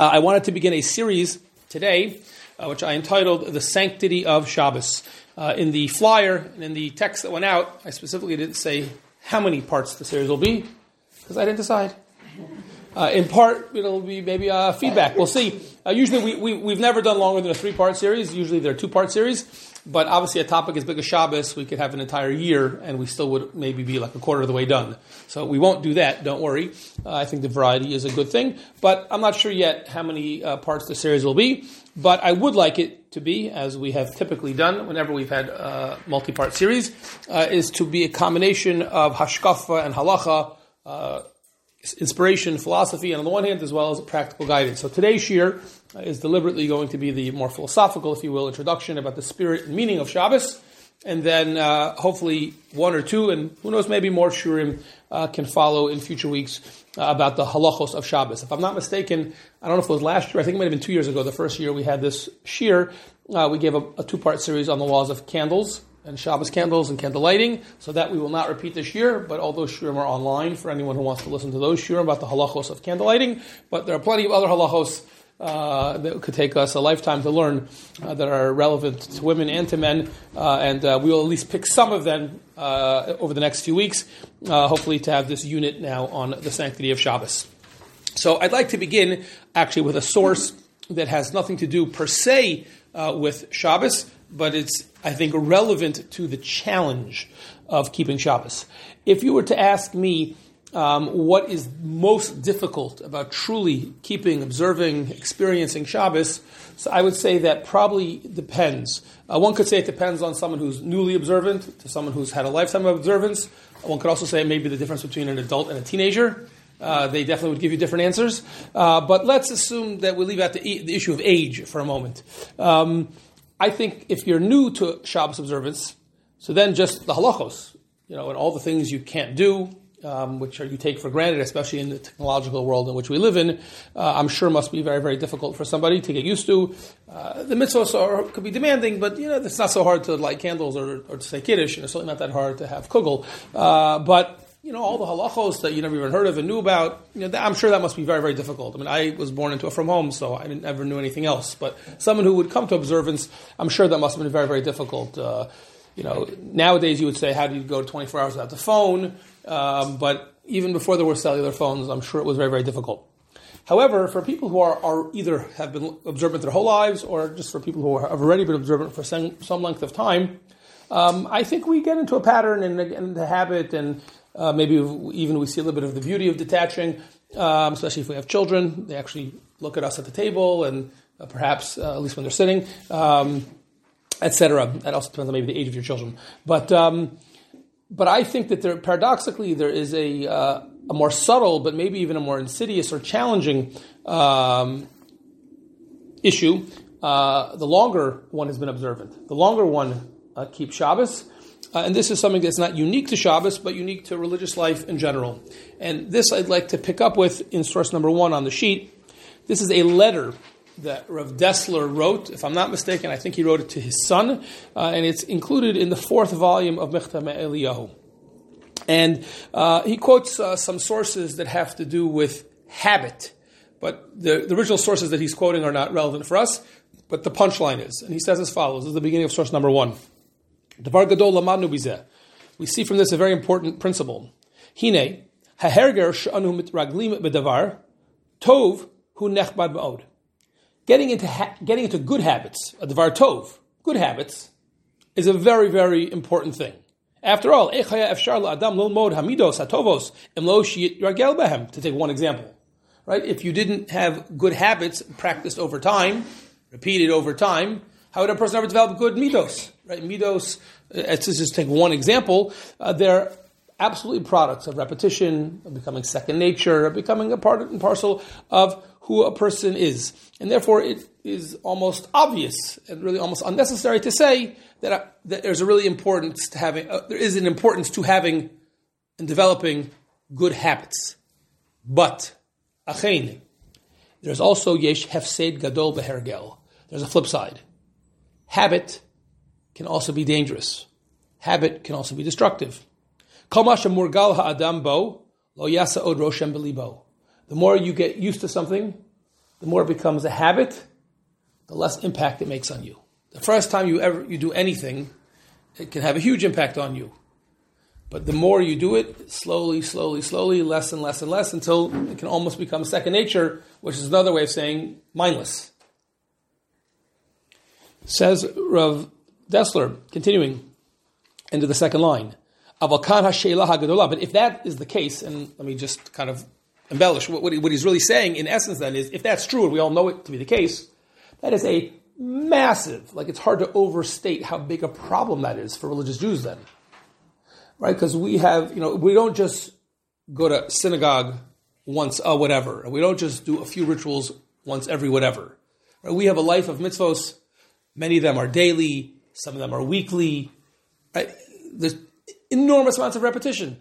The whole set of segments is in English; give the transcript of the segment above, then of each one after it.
Uh, I wanted to begin a series today, uh, which I entitled The Sanctity of Shabbos. Uh, in the flyer and in the text that went out, I specifically didn't say how many parts the series will be, because I didn't decide. Uh, in part, it'll be maybe uh, feedback. We'll see. Uh, usually, we, we, we've never done longer than a three part series. Usually, they're two part series. But obviously, a topic as big as Shabbos, we could have an entire year, and we still would maybe be like a quarter of the way done. So we won't do that. Don't worry. Uh, I think the variety is a good thing. But I'm not sure yet how many uh, parts the series will be. But I would like it to be, as we have typically done whenever we've had a multi part series, uh, is to be a combination of hashkafa and halacha uh, inspiration, philosophy, and on the one hand, as well as practical guidance. So today's shiur is deliberately going to be the more philosophical, if you will, introduction about the spirit and meaning of Shabbos. And then uh, hopefully one or two, and who knows, maybe more shiurim uh, can follow in future weeks uh, about the halachos of Shabbos. If I'm not mistaken, I don't know if it was last year, I think it might have been two years ago, the first year we had this shiur, uh, we gave a, a two part series on the laws of candles and Shabbos candles and candle lighting. So that we will not repeat this year, but all those shiurim are online for anyone who wants to listen to those shiurim about the halachos of candle lighting. But there are plenty of other halachos uh, that could take us a lifetime to learn uh, that are relevant to women and to men, uh, and uh, we will at least pick some of them uh, over the next few weeks, uh, hopefully to have this unit now on the sanctity of Shabbos. So I'd like to begin actually with a source that has nothing to do per se with Shabbos, but it's, I think, relevant to the challenge of keeping Shabbos. If you were to ask me, um, what is most difficult about truly keeping, observing, experiencing Shabbos, so I would say that probably depends. Uh, one could say it depends on someone who's newly observant to someone who's had a lifetime of observance. One could also say maybe the difference between an adult and a teenager. Uh, they definitely would give you different answers. Uh, but let's assume that we leave out the, the issue of age for a moment. Um, I think if you're new to Shabbos observance, so then just the halachos, you know, and all the things you can't do, um, which are, you take for granted, especially in the technological world in which we live in, uh, I'm sure must be very, very difficult for somebody to get used to. Uh, the mitzvahs are, could be demanding, but you know, it's not so hard to light candles or, or to say kiddush, and it's certainly not that hard to have kugel. Uh, but you know, all the halachos that you never even heard of and knew about, you know, that, I'm sure that must be very, very difficult. I mean, I was born into a frum home, so I didn't ever knew anything else. But someone who would come to observance, I'm sure that must have been very, very difficult. Uh, you know, nowadays you would say, how do you go 24 hours without the phone? Um, but even before there were cellular phones, I'm sure it was very, very difficult. However, for people who are, are either have been observant their whole lives or just for people who have already been observant for some, some length of time, um, I think we get into a pattern and, and a habit and uh, maybe even we see a little bit of the beauty of detaching, um, especially if we have children. They actually look at us at the table and uh, perhaps, uh, at least when they're sitting, um, etc. That also depends on maybe the age of your children. But, um, but I think that there, paradoxically, there is a, uh, a more subtle, but maybe even a more insidious or challenging um, issue. Uh, the longer one has been observant, the longer one uh, keeps Shabbos, uh, and this is something that's not unique to Shabbos, but unique to religious life in general. And this I'd like to pick up with in source number one on the sheet. This is a letter that Rav Dessler wrote. If I'm not mistaken, I think he wrote it to his son, uh, and it's included in the fourth volume of Michtav Me'Eliyahu. And uh, he quotes uh, some sources that have to do with habit, but the, the original sources that he's quoting are not relevant for us. But the punchline is, and he says as follows: This is the beginning of source number one. Davar gadol lamanu bizeh. We see from this a very important principle. Hine haherger sh'anu mitraglim bedavar tov hu nechbad ba'od. Getting into ha- getting into good habits, a davar tov, good habits, is a very very important thing. After all, echaya efshar adam lilmod hamidos hatovos imlo ragel behem. To take one example, right? If you didn't have good habits practiced over time, repeated over time, how would a person ever develop good midos? Right? Midos, let's uh, just take one example. Uh, they're absolutely products of repetition, of becoming second nature, of becoming a part and parcel of who a person is. And therefore, it is almost obvious and really almost unnecessary to say that, uh, that there's a really importance to having, uh, there is an importance to having and developing good habits. But, achein, there's also yesh hefsed gadol behergel. There's a flip side habit can also be dangerous. Habit can also be destructive. The more you get used to something, the more it becomes a habit, the less impact it makes on you. The first time you ever you do anything, it can have a huge impact on you. But the more you do it, slowly, slowly, slowly, less and less and less, until it can almost become second nature, which is another way of saying mindless. Says Rav Dessler, continuing into the second line. But if that is the case, and let me just kind of embellish what, what he's really saying in essence then is if that's true, and we all know it to be the case, that is a massive, like it's hard to overstate how big a problem that is for religious Jews then. Right? Because we have, you know, we don't just go to synagogue once a whatever. We don't just do a few rituals once every whatever. Right? We have a life of mitzvos. Many of them are daily. Some of them are weekly. There's enormous amounts of repetition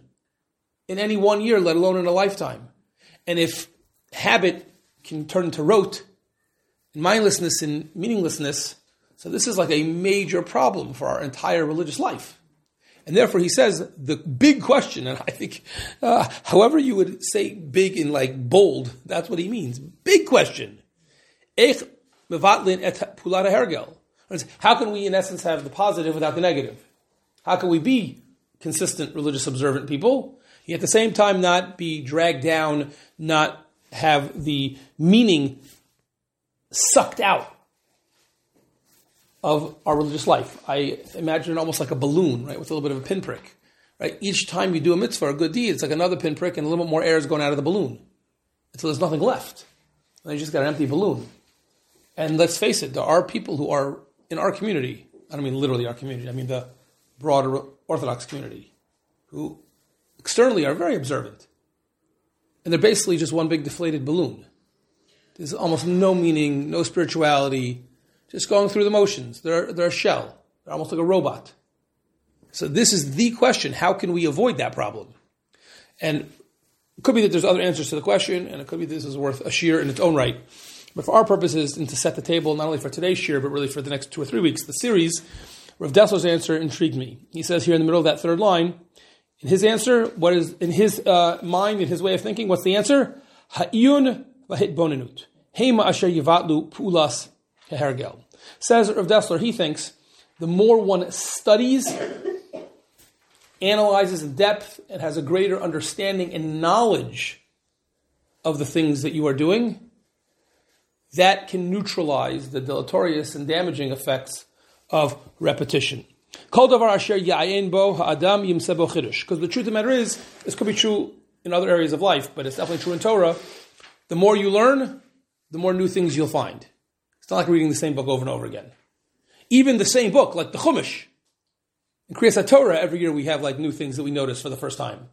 in any one year, let alone in a lifetime. And if habit can turn into rote, mindlessness and meaninglessness, so this is like a major problem for our entire religious life. And therefore, he says the big question, and I think, uh, however you would say big in like bold, that's what he means. Big question. How can we, in essence, have the positive without the negative? How can we be consistent, religious, observant people? Yet at the same time not be dragged down, not have the meaning sucked out of our religious life. I imagine it almost like a balloon, right, with a little bit of a pinprick. Right? Each time you do a mitzvah, a good deed, it's like another pinprick and a little bit more air is going out of the balloon until there's nothing left. And you just got an empty balloon. And let's face it, there are people who are in our community, I don't mean literally our community, I mean the broader Orthodox community, who externally are very observant. And they're basically just one big deflated balloon. There's almost no meaning, no spirituality, just going through the motions. They're, they're a shell. They're almost like a robot. So this is the question. How can we avoid that problem? And it could be that there's other answers to the question, and it could be this is worth a shiur in its own right. But for our purposes, and to set the table not only for today's shiur, but really for the next two or three weeks, the series, Rav Dessler's answer intrigued me. He says here in the middle of that third line, in his answer, what is in his uh, mind, in his way of thinking, what's the answer? Ha'iyun v'hit bonenut. Hema asher yivatlu pulas kehergel. Says Rav Dessler, he thinks the more one studies, analyzes in depth, and has a greater understanding and knowledge of the things that you are doing, that can neutralize the deleterious and damaging effects of repetition. Because the truth of the matter is, this could be true in other areas of life, but it's definitely true in Torah. The more you learn, the more new things you'll find. It's not like reading the same book over and over again. Even the same book, like the Chumash, in Kriyas Torah, every year we have like new things that we notice for the first time.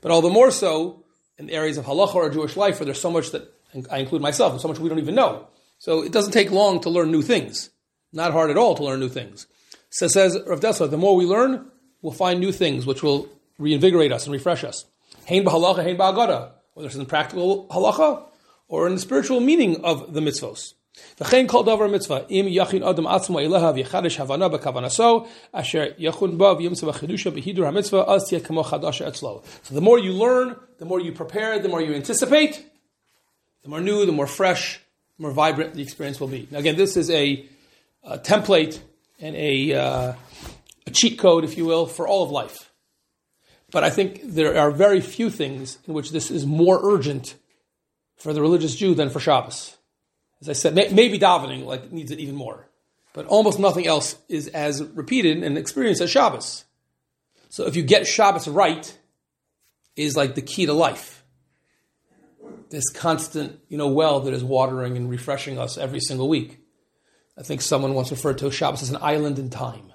But all the more so in the areas of halacha or Jewish life, where there's so much that I include myself, and so much we don't even know. So it doesn't take long to learn new things. Not hard at all to learn new things. So says Rav Dessler, the more we learn, we'll find new things which will reinvigorate us and refresh us. Hein b'halacha, hein ba'agada. Whether it's in practical halacha or in the spiritual meaning of the mitzvos. V'chein kol davar mitzvah, im yachin adam atzma eleha v'yachadish havana b'kavanaso, asher yachun ba v'yimtza v'chidusha b'hidur ha-mitzvah, az tiyeh kamo chadasha etzlo. So the more you learn, the more you prepare, the more you anticipate, the more new, the more fresh, the more vibrant the experience will be. Now again, this is a, a template and a, uh, a cheat code, if you will, for all of life. But I think there are very few things in which this is more urgent for the religious Jew than for Shabbos. As I said, maybe davening like needs it even more, but almost nothing else is as repeated and experienced as Shabbos. So if you get Shabbos right, is like the key to life. This constant, you know, well that is watering and refreshing us every single week. I think someone once referred to Shabbos as an island in time.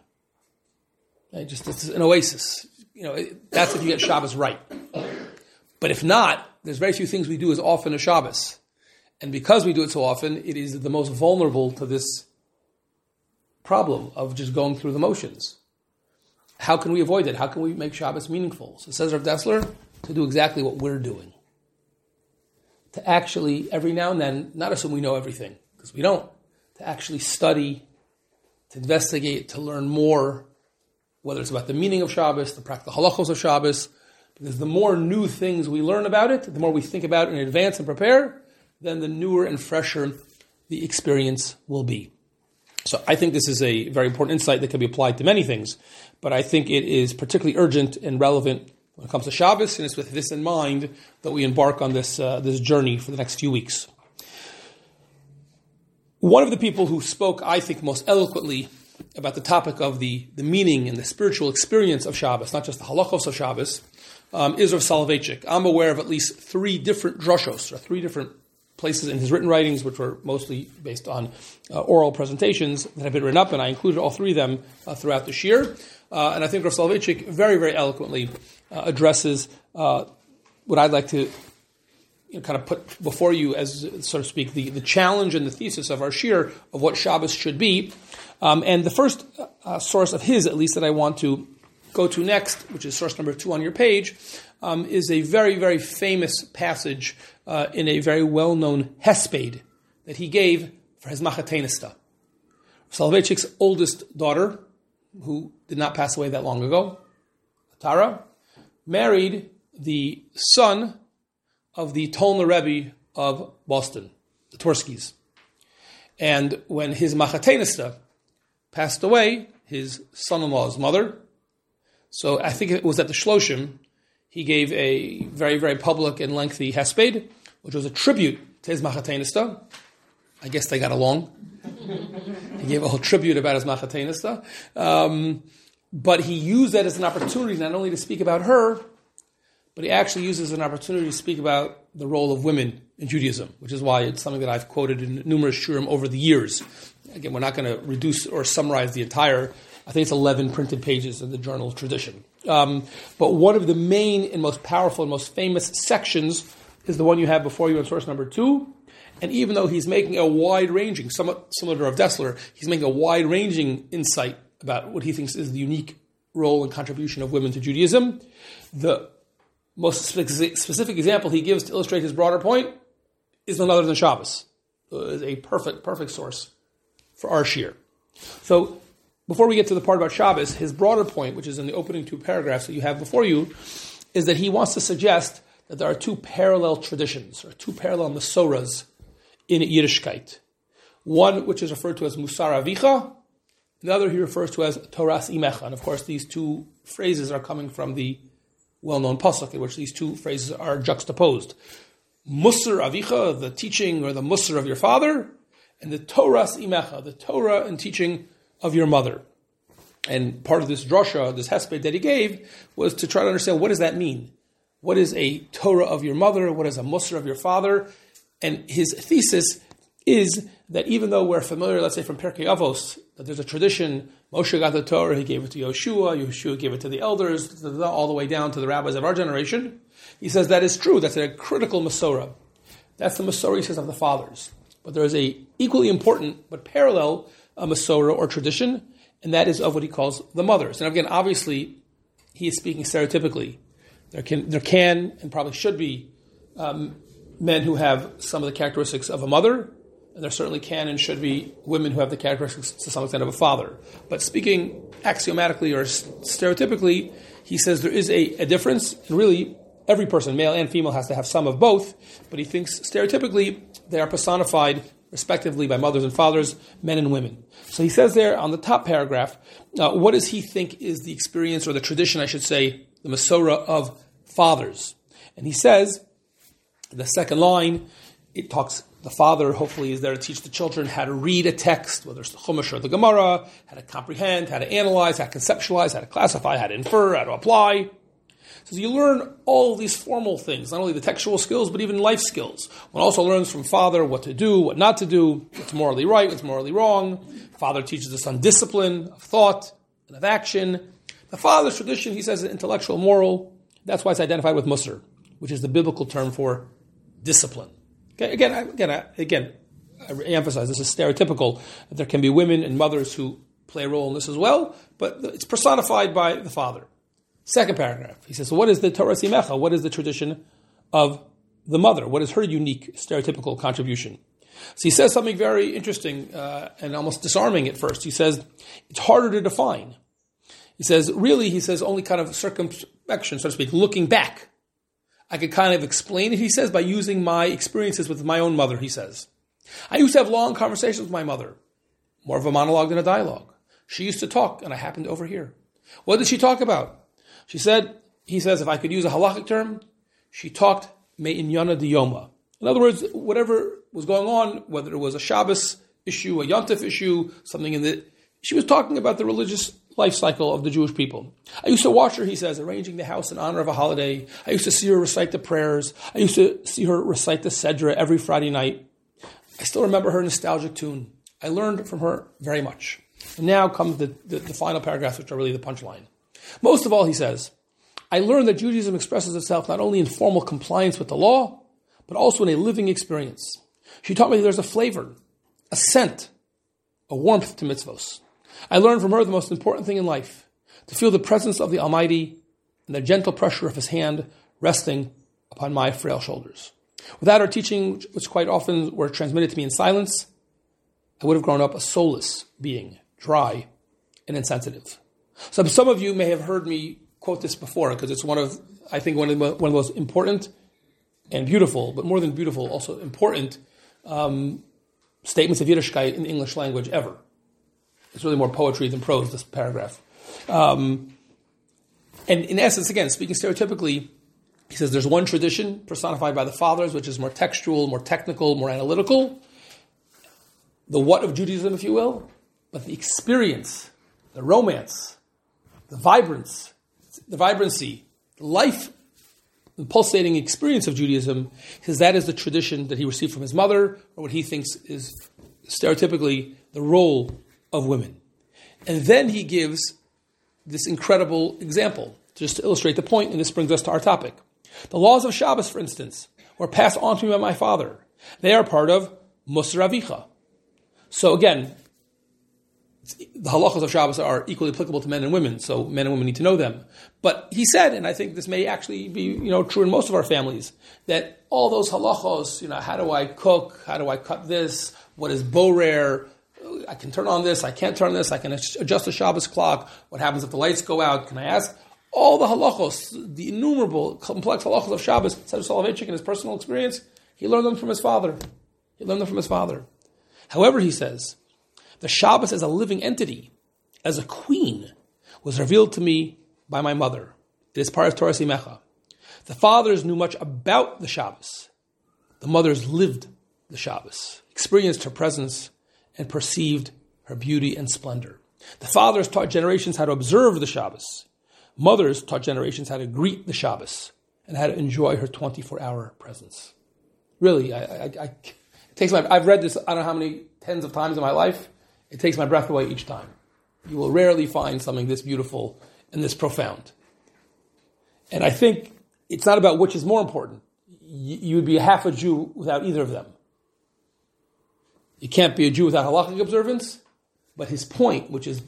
Right? Just it's an oasis. You know, that's if you get Shabbos right. But if not, there's very few things we do as often as Shabbos. And because we do it so often, it is the most vulnerable to this problem of just going through the motions. How can we avoid it? How can we make Shabbos meaningful? So says Rav Dessler, to do exactly what we're doing. To actually, every now and then, not assume we know everything, because we don't to actually study, to investigate, to learn more, whether it's about the meaning of Shabbos, the practical halachos of Shabbos, because the more new things we learn about it, the more we think about it in advance and prepare, then the newer and fresher the experience will be. So I think this is a very important insight that can be applied to many things, but I think it is particularly urgent and relevant when it comes to Shabbos, and it's with this in mind that we embark on this, uh, this journey for the next few weeks. One of the people who spoke, I think, most eloquently about the topic of the, the meaning and the spiritual experience of Shabbos, not just the halachos of Shabbos, um, is Rav Soloveitchik. I'm aware of at least three different drushos, or three different places in his written writings, which were mostly based on uh, oral presentations that have been written up, and I included all three of them uh, throughout this year. Uh, and I think Rav very, very eloquently uh, addresses uh, what I'd like to you know, kind of put before you, as so to speak, the, the challenge and the thesis of our shiur of what Shabbos should be. Um, and the first uh, source of his, at least, that I want to go to next, which is source number two on your page, um, is a very, very famous passage uh, in a very well known Hesped that he gave for his Machatenista. Soloveitchik's oldest daughter, who did not pass away that long ago, Tara, married the son of the Tolna Rebbe of Boston, the Twerskis. And when his Machatenista passed away, his son-in-law's mother, so I think it was at the Shloshim, he gave a very, very public and lengthy hesped, which was a tribute to his Machatenista. I guess they got along. he gave a whole tribute about his Machatenista. Um, but he used that as an opportunity not only to speak about her, but he actually uses an opportunity to speak about the role of women in Judaism, which is why it's something that I've quoted in numerous shiurim over the years. Again, we're not going to reduce or summarize the entire, I think it's 11 printed pages in the journal tradition. Um, but one of the main and most powerful and most famous sections is the one you have before you in source number two. And even though he's making a wide ranging, somewhat similar to Rav Dessler, he's making a wide ranging insight about what he thinks is the unique role and contribution of women to Judaism. The most specific example he gives to illustrate his broader point is none other than Shabbos. Is a perfect, perfect source for our shiur. So, before we get to the part about Shabbos, his broader point, which is in the opening two paragraphs that you have before you, is that he wants to suggest that there are two parallel traditions, or two parallel Masoras in Yiddishkeit. One which is referred to as Musar Avicha, the other he refers to as Toras Imecha. And of course, these two phrases are coming from the well-known pasuk in which these two phrases are juxtaposed. Musar Avicha, the teaching or the Musar of your father, and the Toras Imecha, the Torah and teaching of your mother. And part of this drasha, this hesped that he gave, was to try to understand what does that mean? What is a Torah of your mother? What is a Musar of your father? And his thesis is that even though we're familiar, let's say from Pirkei Avos, that there's a tradition, Moshe got the Torah, he gave it to Yoshua, Yoshua gave it to the elders, all the way down to the rabbis of our generation. He says that is true, that's a critical Masorah. That's the Masorah, he says, of the fathers. But there is a equally important but parallel uh, Masorah or tradition, and that is of what he calls the mothers. And again, obviously, he is speaking stereotypically. There can, there can and probably should be um, men who have some of the characteristics of a mother, and there certainly can and should be women who have the characteristics to some extent of a father. But speaking axiomatically or stereotypically, he says there is a, a difference, and really every person, male and female, has to have some of both, but he thinks stereotypically they are personified respectively by mothers and fathers, men and women. So he says there on the top paragraph, uh, what does he think is the experience or the tradition, I should say, the Masorah of fathers? And he says, the second line, it talks, the father hopefully is there to teach the children how to read a text, whether it's the Chumash or the Gemara, how to comprehend, how to analyze, how to conceptualize, how to classify, how to infer, how to apply. You learn all these formal things, not only the textual skills, but even life skills. One also learns from father what to do, what not to do, what's morally right, what's morally wrong. Father teaches the son discipline of thought and of action. The father's tradition, he says, is intellectual, moral. That's why it's identified with Musar, which is the biblical term for discipline. Okay, again, again, again, I emphasize this is stereotypical. There can be women and mothers who play a role in this as well, but it's personified by the father. Second paragraph, he says, so what is the Toras Imecha? What is the tradition of the mother? What is her unique stereotypical contribution? So he says something very interesting uh, and almost disarming at first. He says it's harder to define. He says, really, he says only kind of circumspection, so to speak, looking back I could kind of explain it, he says, by using my experiences with my own mother, he says. I used to have long conversations with my mother, more of a monologue than a dialogue. She used to talk, and I happened to overhear. What did she talk about? She said, he says, if I could use a halachic term, she talked me'inyana diyoma. In other words, whatever was going on, whether it was a Shabbos issue, a Yontif issue, something in the, she was talking about the religious life cycle of the Jewish people. I used to watch her, he says, arranging the house in honor of a holiday. I used to see her recite the prayers. I used to see her recite the Sedra every Friday night. I still remember her nostalgic tune. I learned from her very much. And now comes the, the, the final paragraphs, which are really the punchline. Most of all, he says, I learned that Judaism expresses itself not only in formal compliance with the law, but also in a living experience. She taught me that there's a flavor, a scent, a warmth to mitzvos. I learned from her the most important thing in life to feel the presence of the Almighty and the gentle pressure of His hand resting upon my frail shoulders. Without her teaching, which quite often were transmitted to me in silence, I would have grown up a soulless being, dry and insensitive. So some of you may have heard me quote this before because it's one of, I think, one of the, one of the most important and beautiful, but more than beautiful, also important um, statements of Yiddishkeit in the English language ever. It's really more poetry than prose, this paragraph. Um, and in essence, again, speaking stereotypically, he says there's one tradition personified by the fathers, which is more textual, more technical, more analytical. The what of Judaism, if you will, but the experience, the romance, the vibrance, the vibrancy, life, the pulsating experience of Judaism, because that is the tradition that he received from his mother, or what he thinks is stereotypically the role of women. And then he gives this incredible example, just to illustrate the point, and this brings us to our topic. The laws of Shabbos, for instance, were passed on to me by my father. They are part of Musar Avicha. So again, the halachas of Shabbos are equally applicable to men and women, so men and women need to know them. But he said, and I think this may actually be you know true in most of our families, that all those halachos, you know, how do I cook? How do I cut this? What is borer? I can turn on this, I can't turn this, I can adjust the Shabbos clock. What happens if the lights go out? Can I ask? All the halachos, the innumerable complex halachos of Shabbos, said Soloveitchik in his personal experience, he learned them from his father. He learned them from his father. However, he says, the Shabbos as a living entity, as a queen, was revealed to me by my mother. It is part of Toras Imecha. The fathers knew much about the Shabbos. The mothers lived the Shabbos, experienced her presence, and perceived her beauty and splendor. The fathers taught generations how to observe the Shabbos. Mothers taught generations how to greet the Shabbos and how to enjoy her 24 hour presence. Really, I, I, I, it takes my, I've read this, I don't know how many tens of times in my life. It takes my breath away each time. You will rarely find something this beautiful and this profound. And I think it's not about which is more important. You would be half a Jew without either of them. You can't be a Jew without halachic observance, but his point, which is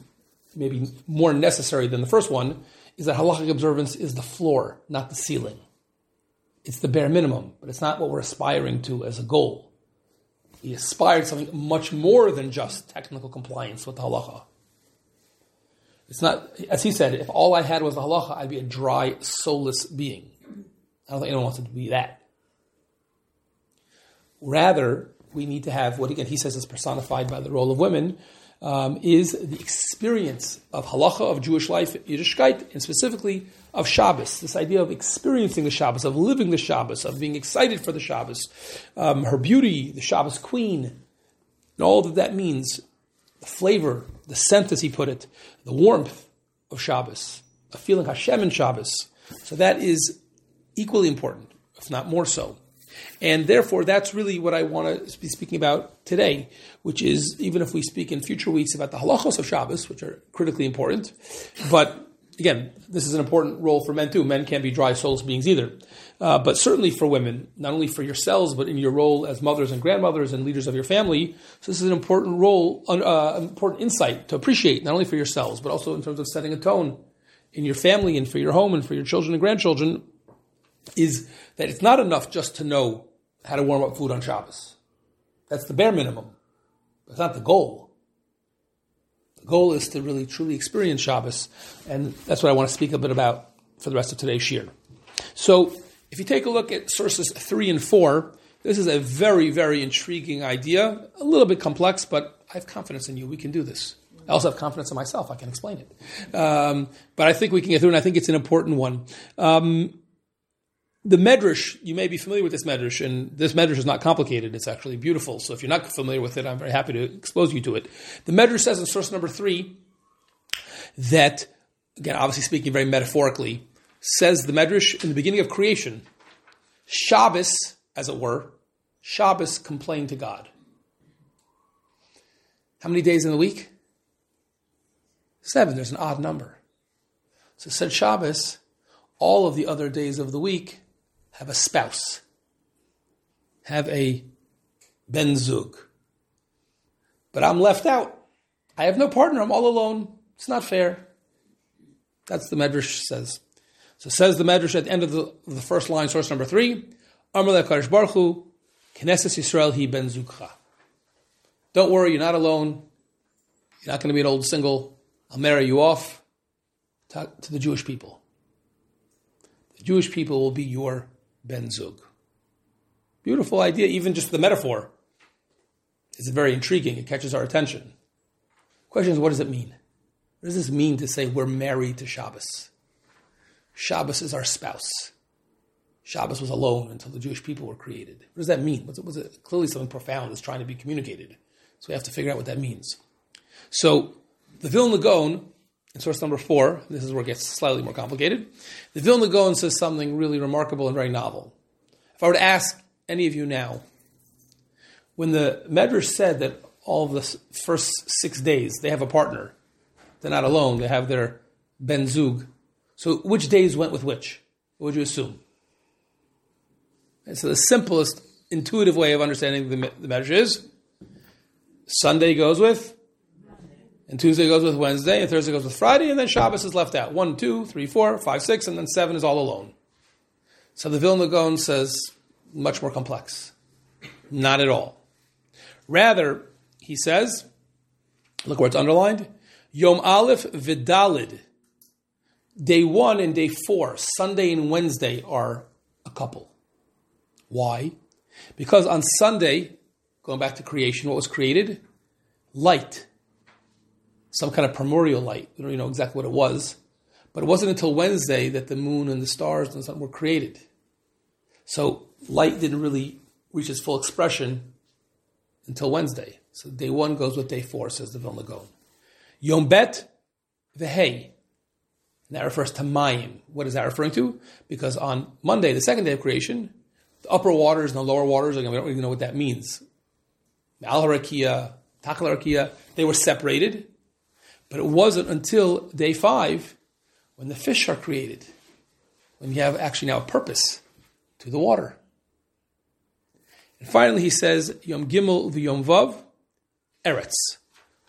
maybe more necessary than the first one, is that halachic observance is the floor, not the ceiling. It's the bare minimum, but it's not what we're aspiring to as a goal. He aspired to something much more than just technical compliance with the halacha. It's not, as he said, if all I had was the halacha, I'd be a dry, soulless being. I don't think anyone wants to be that. Rather, we need to have what again he says is personified by the role of women um, is the experience of halacha of Jewish life, Yiddishkeit, and specifically of Shabbos. This idea of experiencing the Shabbos, of living the Shabbos, of being excited for the Shabbos, um, her beauty, the Shabbos queen, and all that that means, the flavor, the scent, as he put it, the warmth of Shabbos, a feeling Hashem in Shabbos. So that is equally important, if not more so. And therefore, that's really what I want to be speaking about today, which is even if we speak in future weeks about the halachos of Shabbos, which are critically important, but again, this is an important role for men too. Men can't be dry souls beings either. Uh, but certainly for women, not only for yourselves, but in your role as mothers and grandmothers and leaders of your family. So this is an important role, uh, important insight to appreciate, not only for yourselves, but also in terms of setting a tone in your family and for your home and for your children and grandchildren is that it's not enough just to know how to warm up food on Shabbos. That's the bare minimum. That's not the goal. Goal is to really truly experience Shabbos, and that's what I want to speak a bit about for the rest of today's year. So, If you take a look at sources three and four, this is a very, very intriguing idea. A little bit complex, but I have confidence in you. We can do this. I also have confidence in myself. I can explain it. Um, but I think we can get through, and I think it's an important one. Um, the Medrash, you may be familiar with this Medrash, and this Medrash is not complicated. It's actually beautiful. So if you're not familiar with it, I'm very happy to expose you to it. The Medrash says in source number three that, again, obviously speaking very metaphorically, says the Medrash in the beginning of creation, Shabbos, as it were, Shabbos complained to God. How many days in the week? Seven. There's an odd number. So said Shabbos, all of the other days of the week have a spouse, have a ben zug. But I'm left out. I have no partner. I'm all alone. It's not fair. That's the Medrash says. So says the Medrash at the end of the, the first line, source number three, Amr Kadosh Baruch Hu, Knesset Yisrael he ben zukcha. Don't worry, you're not alone. You're not going to be an old single. I'll marry you off to, to the Jewish people. The Jewish people will be your ben zug. Beautiful idea, even just the metaphor is very intriguing. It catches our attention. Question is, what does it mean? What does this mean to say we're married to Shabbos? Shabbos is our spouse. Shabbos was alone until the Jewish people were created. What does that mean? It, was it clearly something profound that's trying to be communicated? So we have to figure out what that means. So the Vilna Gaon, in source number four, this is where it gets slightly more complicated. The Vilna Gaon says something really remarkable and very novel. If I were to ask any of you now, when the Medrash said that all of the first six days they have a partner, they're not alone, they have their Ben Zug. So which days went with which? What would you assume? And so the simplest intuitive way of understanding the, the Medrash is Sunday goes with, and Tuesday goes with Wednesday, and Thursday goes with Friday, and then Shabbos is left out. One, two, three, four, five, six, and then seven is all alone. So the Vilna Gaon says much more complex. Not at all. Rather, he says, look where it's underlined, Yom Aleph Vidalid. Day one and day four, Sunday and Wednesday, are a couple. Why? Because on Sunday, going back to creation, what was created? Light. Some kind of primordial light. We don't even know exactly what it was. But it wasn't until Wednesday that the moon and the stars and the sun were created. So light didn't really reach its full expression until Wednesday. So day one goes with day four, says the Vilna Gaon. Yom Bet v'hei. And that refers to Mayim. What is that referring to? Because on Monday, the second day of creation, the upper waters and the lower waters, again, we don't really know what that means. Al Harakia, Takal Harakia, they were separated. But it wasn't until day five when the fish are created, when you have actually now a purpose to the water. And finally, he says, Yom Gimel v'Yom Vav, Eretz.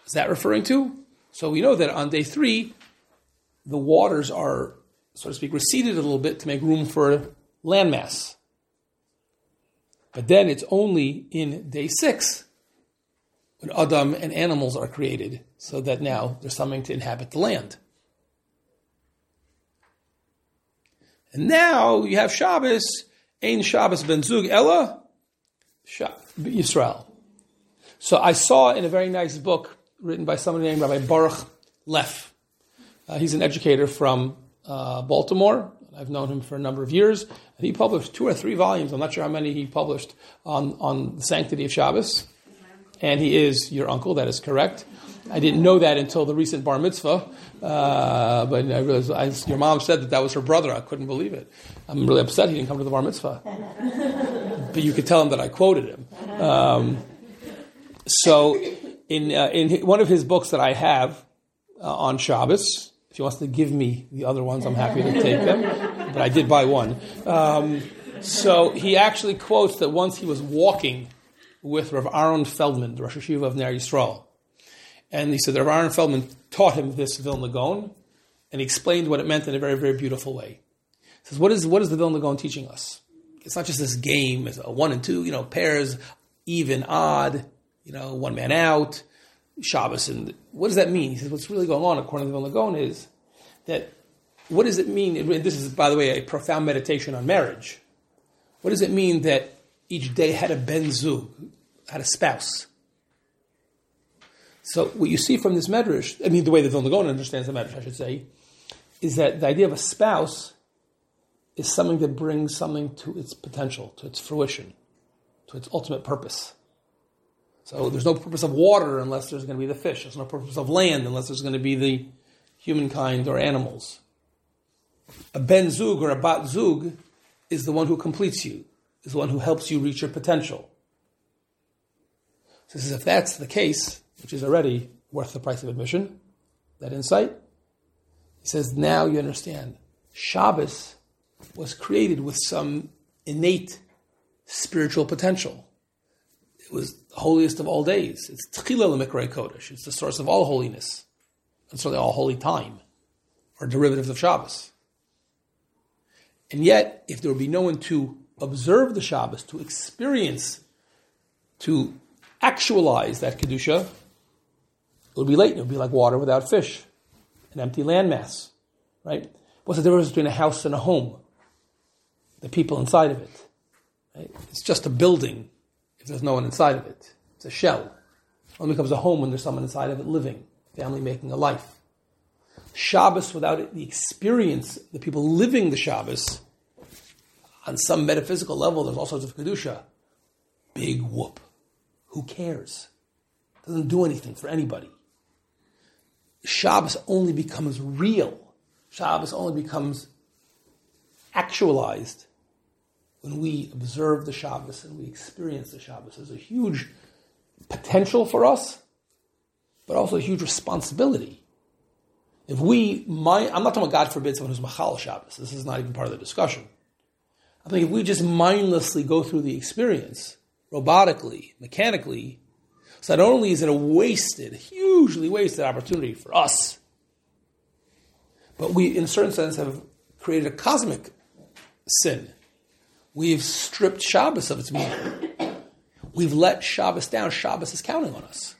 Is that referring to? So we know that on day three, the waters are, so to speak, receded a little bit to make room for landmass. But then it's only in day six when Adam and animals are created, so that now there's something to inhabit the land. And now you have Shabbos, Ein Shabbos ben Zug Ella, Yisrael. So I saw in a very nice book written by someone named Rabbi Baruch Leff. Uh, he's an educator from uh, Baltimore, I've known him for a number of years, and he published two or three volumes. I'm not sure how many he published on, on the sanctity of Shabbos. And he is your uncle, that is correct. I didn't know that until the recent bar mitzvah, uh, but I realized I, your mom said that that was her brother. I couldn't believe it. I'm really upset he didn't come to the bar mitzvah. but you could tell him that I quoted him. Um, so, in, uh, in one of his books that I have uh, on Shabbos, if he wants to give me the other ones, I'm happy to take them. But I did buy one. Um, so he actually quotes that once he was walking with Rav Aaron Feldman, the Rosh Yeshiva of Ner Yisrael. And he said that Rav Aaron Feldman taught him this Vilna Gaon, and he explained what it meant in a very, very beautiful way. He says, what is, what is the Vilna Gaon teaching us? It's not just this game, it's a one and two, you know, pairs, even, odd, you know, one man out. Shabbos. And what does that mean? He says, what's really going on, according to the Vilna Gaon, is that what does it mean? This is, by the way, a profound meditation on marriage. What does it mean that each day had a ben zug, had a spouse? So what you see from this medrash, I mean the way the Vilna Gaon understands the medrash, I should say, is that the idea of a spouse is something that brings something to its potential, to its fruition, to its ultimate purpose. So there's no purpose of water unless there's going to be the fish. There's no purpose of land unless there's going to be the humankind or animals. A ben zug or a bat zug is the one who completes you, is the one who helps you reach your potential. So if that's the case, which is already worth the price of admission, that insight, he says now you understand. Shabbos was created with some innate spiritual potential. It was the holiest of all days. It's Tchila Lemikray Kodesh. It's the source of all holiness. And certainly all holy time, or derivatives of Shabbos. And yet, if there would be no one to observe the Shabbos, to experience, to actualize that Kedusha, it would be late. It would be like water without fish, an empty landmass, right? What's the difference between a house and a home? The people inside of it. Right? It's just a building if there's no one inside of it. It's a shell. It only becomes a home when there's someone inside of it living, family making a life. Shabbos without the experience, the people living the Shabbos, on some metaphysical level, there's all sorts of Kedusha. Big whoop. Who cares? Doesn't do anything for anybody. Shabbos only becomes real. Shabbos only becomes actualized when we observe the Shabbos and we experience the Shabbos. There's a huge potential for us, but also a huge responsibility. If we, mind, I'm not talking about God forbid someone who's Machal Shabbos. This is not even part of the discussion. I think if we just mindlessly go through the experience, robotically, mechanically, so not only is it a wasted, hugely wasted opportunity for us, but we, in a certain sense, have created a cosmic sin. We've stripped Shabbos of its meaning. We've let Shabbos down. Shabbos is counting on us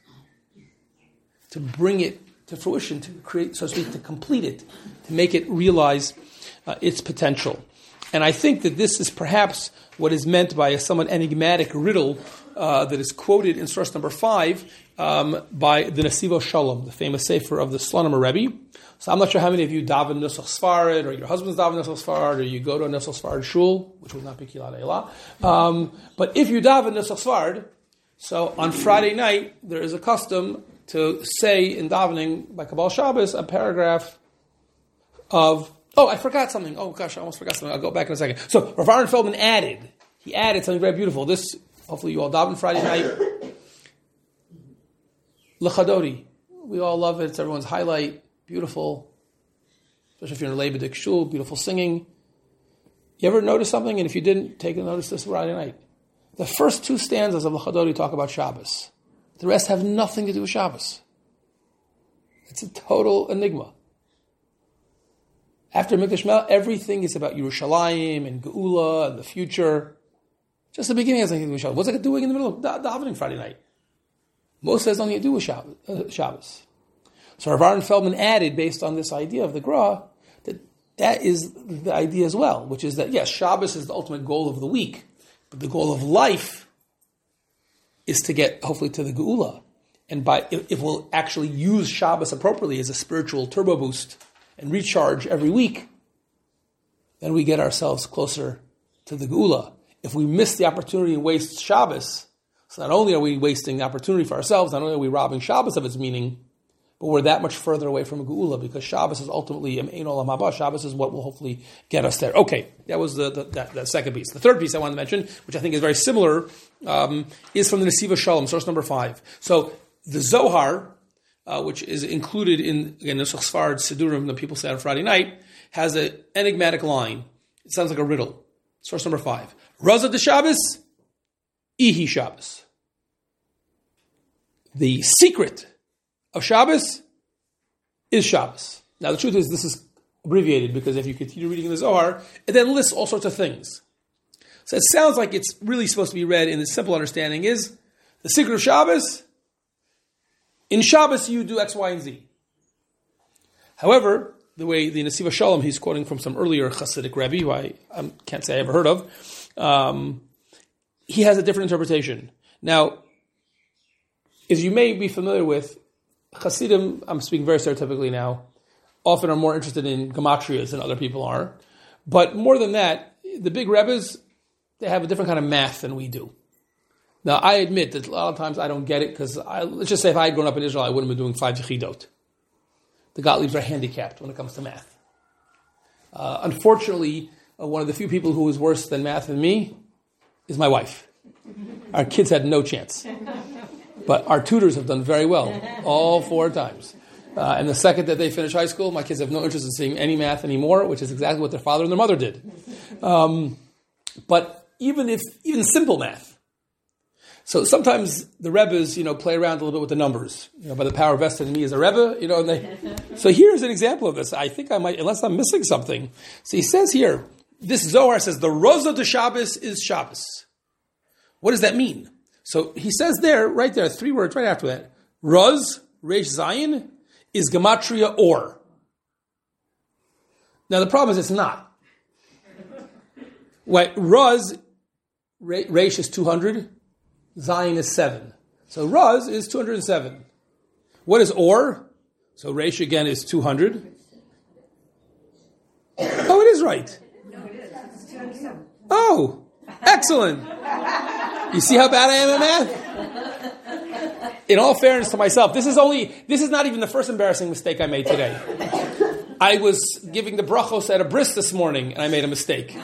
to bring it to fruition, to create, so to speak, to complete it, to make it realize uh, its potential. And I think that this is perhaps what is meant by a somewhat enigmatic riddle uh, that is quoted in source number five um, by the Nesivos Shalom, the famous sefer of the Slonim Rebbe. So I'm not sure how many of you daven Nusach Sfarad, or your husband's daven Nusach Sfarad, or you go to a Nusach Sfarad shul, which would not be Kehilat Ha'Ela. Um, but if you daven Nusach Sfarad, so on Friday night, there is a custom to say in davening by Kabbalah Shabbos a paragraph of Oh, I forgot something. Oh gosh, I almost forgot something. I'll go back in a second. So Rav Aaron Feldman added. He added something very beautiful. This, hopefully, you all daven Friday night. Lechadodi. We all love it. It's everyone's highlight. Beautiful. Especially if you're in a Lebedik shul, beautiful singing. You ever notice something? And if you didn't, take a notice this Friday night. The first two stanzas of Lechadodi talk about Shabbos. The rest have nothing to do with Shabbos. It's a total enigma. After Mikdash Mel, everything is about Yerushalayim and Geula and the future. Just the beginning has nothing to. What's it doing in the middle of the davening Friday night? Most has nothing to do with Shabbos. Uh, Shabbos. So Rav Aaron Feldman added, based on this idea of the Gra, that that is the idea as well, which is that yes, Shabbos is the ultimate goal of the week, but the goal of life is to get hopefully to the Geula. And by if, if we'll actually use Shabbos appropriately as a spiritual turbo boost and recharge every week, then we get ourselves closer to the Geula. If we miss the opportunity and waste Shabbos, so not only are we wasting the opportunity for ourselves, not only are we robbing Shabbos of its meaning, but we're that much further away from Geula because Shabbos is ultimately Haba. Shabbos is what will hopefully get us there. Okay, that was the, the that, second piece. The third piece I want to mention, which I think is very similar, um, is from the Nesivos Shalom, source number five. So the Zohar, uh, which is included in again Nusach Sfarad Sidurim that people say on Friday night, has an enigmatic line. It sounds like a riddle. Source number five: Raza de Shabbos, Ihi Shabbos. The secret of Shabbos is Shabbos. Now the truth is this is abbreviated because if you continue reading the Zohar, it then lists all sorts of things. So it sounds like it's really supposed to be read in the simple understanding is the secret of Shabbos in Shabbos, you do X, Y, and Z. However, the way the Nesivos Shalom, he's quoting from some earlier Hasidic Rebbe, who I, can't say I ever heard of, um, he has a different interpretation. Now, as you may be familiar with, Hasidim, I'm speaking very stereotypically now, often are more interested in gematrias than other people are. But more than that, the big Rebbes, they have a different kind of math than we do. Now, I admit that a lot of times I don't get it because let's just say if I had grown up in Israel, I wouldn't have been doing five Yechidot. The Gottliebs are handicapped when it comes to math. Uh, unfortunately, uh, one of the few people who is worse than math than me is my wife. Our kids had no chance. But our tutors have done very well, all four times. Uh, and the second that they finish high school, my kids have no interest in seeing any math anymore, which is exactly what their father and their mother did. Um, but even if even simple math, so sometimes the Rebbes, you know, play around a little bit with the numbers, you know, by the power vested in me as a Rebbe, you know, and they, so here's an example of this. I think I might, unless I'm missing something. So he says here, this Zohar says the Rosa de Shabbos is Shabbos. What does that mean? So he says there, right there, three words right after that. Roz, Reish Zayin, is Gematria or. Now the problem is it's not. What Roz, Reish is 200, Zayin is 7. So Roz is 207. What is or? So Reish again is 200. Oh, it is right. Oh, excellent. You see how bad I am at math? In all fairness to myself, this is only, this is not even the first embarrassing mistake I made today. I was giving the brachos at a bris this morning and I made a mistake.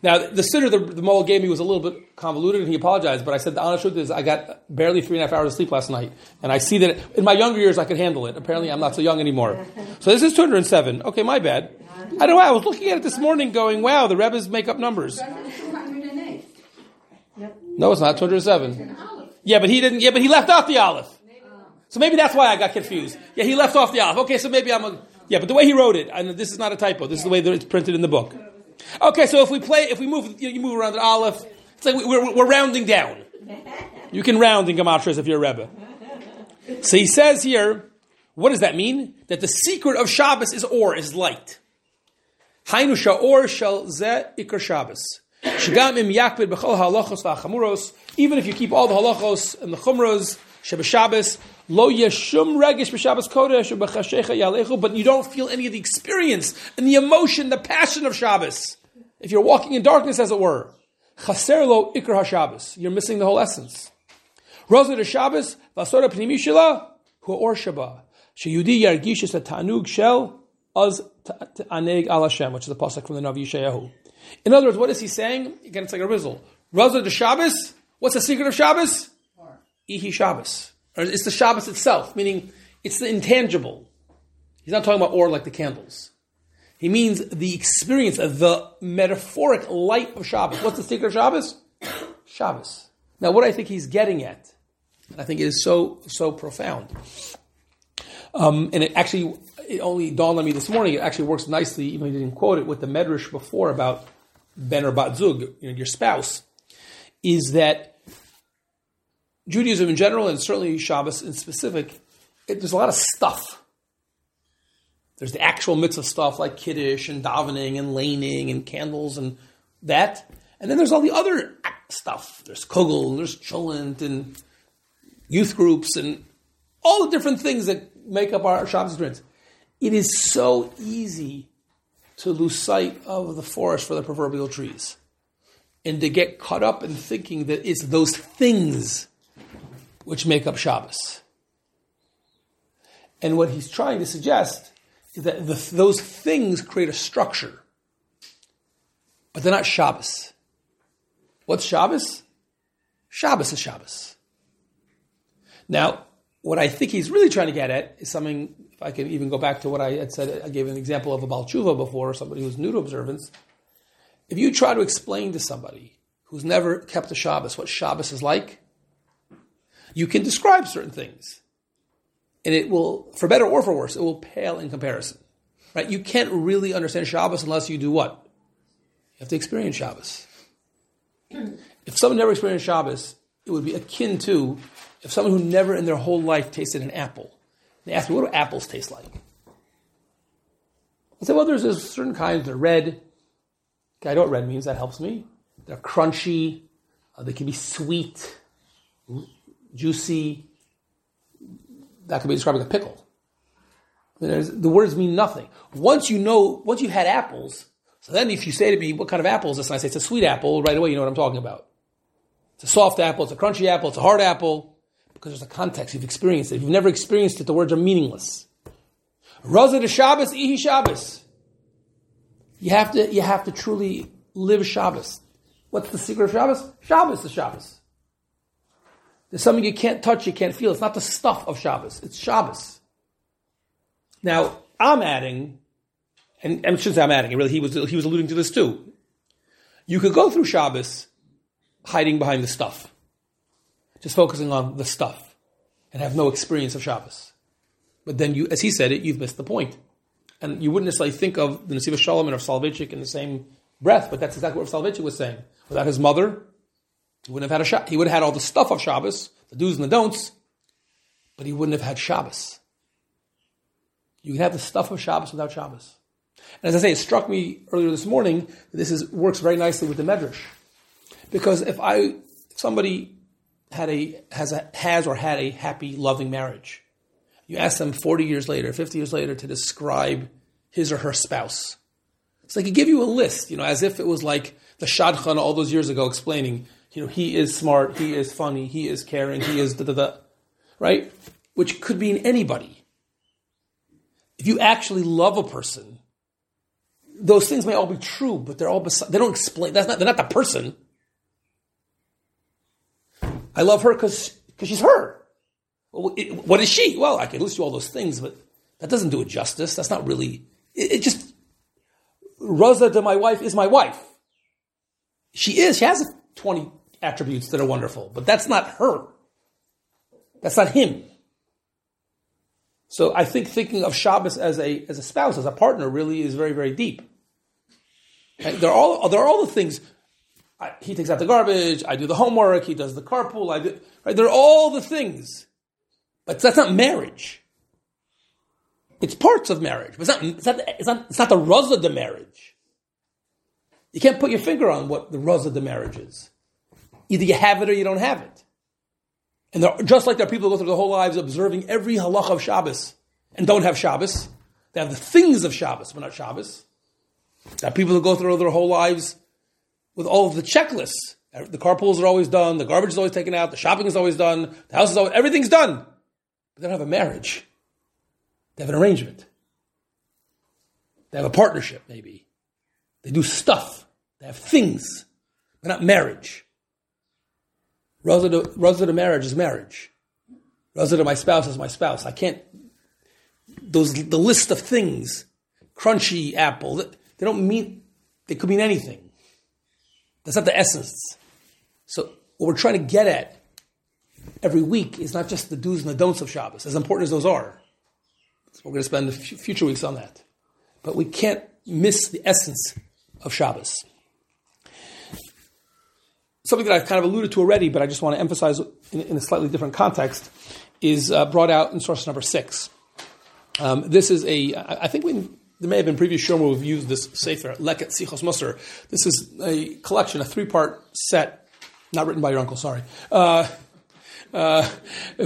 Now, the siddur the, the mohel gave me was a little bit convoluted, and he apologized. But I said the honest truth is, I got barely three and a half hours of sleep last night, and I see that in my younger years I could handle it. Apparently, I'm not so young anymore. So this is 207. Okay, my bad. I don't know. I was looking at it this morning, going, "Wow, the Rebbe's make up numbers." No, it's not 207. Yeah, but he didn't. Yeah, but he left out the aleph. So maybe that's why I got confused. Yeah, he left off the aleph. Okay, so maybe I'm a. Yeah, but the way he wrote it, and this is not a typo. This is the way that it's printed in the book. Okay, so if we play, if we move, you, move around the aleph, it's like we're, we're rounding down. You can round in Gematras if you're a Rebbe. So he says here, what does that mean? That the secret of Shabbos is or, is light. Hainu sha'or shel ze ikar Shabbos. Shagam im yakbid b'chol halachos v'achamuros. Even if you keep all the halachos and the chumros, Shabbat Shabbos, lo yeshum regish b'Shabbos kodesh u'b'chashecha yalechu, but you don't feel any of the experience and the emotion, the passion of Shabbos. If you're walking in darkness, as it were, chaser lo ikr haShabbos, you're missing the whole essence. Rosa de Shabbos, vasora pnimi shela, hu or shaba, sheyudi yargish es tanug shel, az aneg al Hashem, which is the pasuk from the Navi Yeshayahu. In other words, what is he saying? Again, it's like a rizzle. Rosa de Shabbos, what's the secret of Shabbos? Ihi Shabbos. Or it's the Shabbos itself, meaning it's the intangible. He's not talking about or like the candles. He means the experience of the metaphoric light of Shabbos. What's the secret of Shabbos? Shabbos. Now, what I think he's getting at, and I think it is so so profound, um, and it actually it only dawned on me this morning. It actually works nicely, even though he didn't quote it, with the medrash before about ben or bat zug, you know, your spouse, is that Judaism in general, and certainly Shabbos in specific, it, there's a lot of stuff there's the actual mitzvah stuff like kiddush and davening and laning and candles and that. And then there's all the other stuff. There's kugel, and there's cholent and youth groups and all the different things that make up our Shabbos experience. It is so easy to lose sight of the forest for the proverbial trees and to get caught up in thinking that it's those things which make up Shabbos. And what he's trying to suggest is that the, those things create a structure, but they're not Shabbos. What's Shabbos? Shabbos is Shabbos. Now, what I think he's really trying to get at is something, if I can even go back to what I had said, I gave an example of a Baal Teshuva before, somebody who's new to observance. If you try to explain to somebody who's never kept a Shabbos what Shabbos is like, you can describe certain things and it will, for better or for worse, it will pale in comparison. Right? You can't really understand Shabbos unless you do what? You have to experience Shabbos. If someone never experienced Shabbos, it would be akin to if someone who never in their whole life tasted an apple. They ask me, what do apples taste like? I say, well, there's, there's certain kinds. They're red. Okay, I know what red means. That helps me. They're crunchy. Uh, they can be sweet, juicy. That could be described describing a pickle. the words mean nothing. Once you know, once you've had apples, so then if you say to me, what kind of apple is this? And I say, it's a sweet apple, right away you know what I'm talking about. It's a soft apple, it's a crunchy apple, it's a hard apple, because there's a context, you've experienced it. If you've never experienced it, the words are meaningless. Raza de Shabbos, Ihi Shabbos. You have to, you have to truly live Shabbos. What's the secret of Shabbos? Shabbos is Shabbos. There's something you can't touch, you can't feel. It's not the stuff of Shabbos. It's Shabbos. Now, I'm adding, and, and I shouldn't say I'm adding, really, he was, he was alluding to this too. You could go through Shabbos hiding behind the stuff. Just focusing on the stuff and have no experience of Shabbos. But then you, as he said it, you've missed the point. And you wouldn't necessarily think of the Nesivos Shalom and of Soloveitchik in the same breath, but that's exactly what Soloveitchik was saying. Without his mother, he wouldn't have had a Shabbos. He would have had all the stuff of Shabbos, the do's and the don'ts, but he wouldn't have had Shabbos. You can have the stuff of Shabbos without Shabbos. And as I say, it struck me earlier this morning that this is, works very nicely with the Medrash. Because if I, if somebody had a, has a, has or had a happy, loving marriage, you ask them 40 years later, 50 years later to describe his or her spouse. So they could give you a list, you know, as if it was like the Shadchan all those years ago explaining, you know, he is smart, he is funny, he is caring, he is da da da, right? Which could mean anybody. If you actually love a person, those things may all be true, but they're all beside, they don't explain. That's not they're not the person. I love her because because she's her. What is she? Well, I can list you all those things, but that doesn't do it justice. That's not really. It, it just Rosa my wife is my wife. She is. She has twenty attributes that are wonderful, but that's not her. That's not him. So I think thinking of Shabbos as a as a spouse, as a partner, really is very very deep. And there are all there are all the things I, he takes out the garbage. I do the homework. He does the carpool. I do, right? They're all the things, but that's not marriage. It's parts of marriage, but it's not. It's not. It's not, it's not the ruz of the marriage. You can't put your finger on what the ruz of the marriage is. Either you have it or you don't have it. And just like there are people who go through their whole lives observing every halach of Shabbos and don't have Shabbos, they have the things of Shabbos, but not Shabbos. There are people who go through their whole lives with all of the checklists. The carpools are always done, the garbage is always taken out, the shopping is always done, the house is always, everything's done. But they don't have a marriage. They have an arrangement. They have a partnership, maybe. They do stuff. They have things, but not marriage. Rosa to, Rosa to marriage is marriage. Rosa to my spouse is my spouse. I can't, those, the list of things, crunchy apple, they don't mean, they could mean anything. That's not the essence. So what we're trying to get at every week is not just the do's and the don'ts of Shabbos, as important as those are. So we're going to spend the future weeks on that. But we can't miss the essence of Shabbos. Something that I've kind of alluded to already, but I just want to emphasize in, in a slightly different context, is uh, brought out in source number six. Um, this is a, I think we there may have been previous show where we've used this Sefer, Leket Sichos Musar. This is a collection, a three part set, not written by your uncle, sorry. Uh, uh,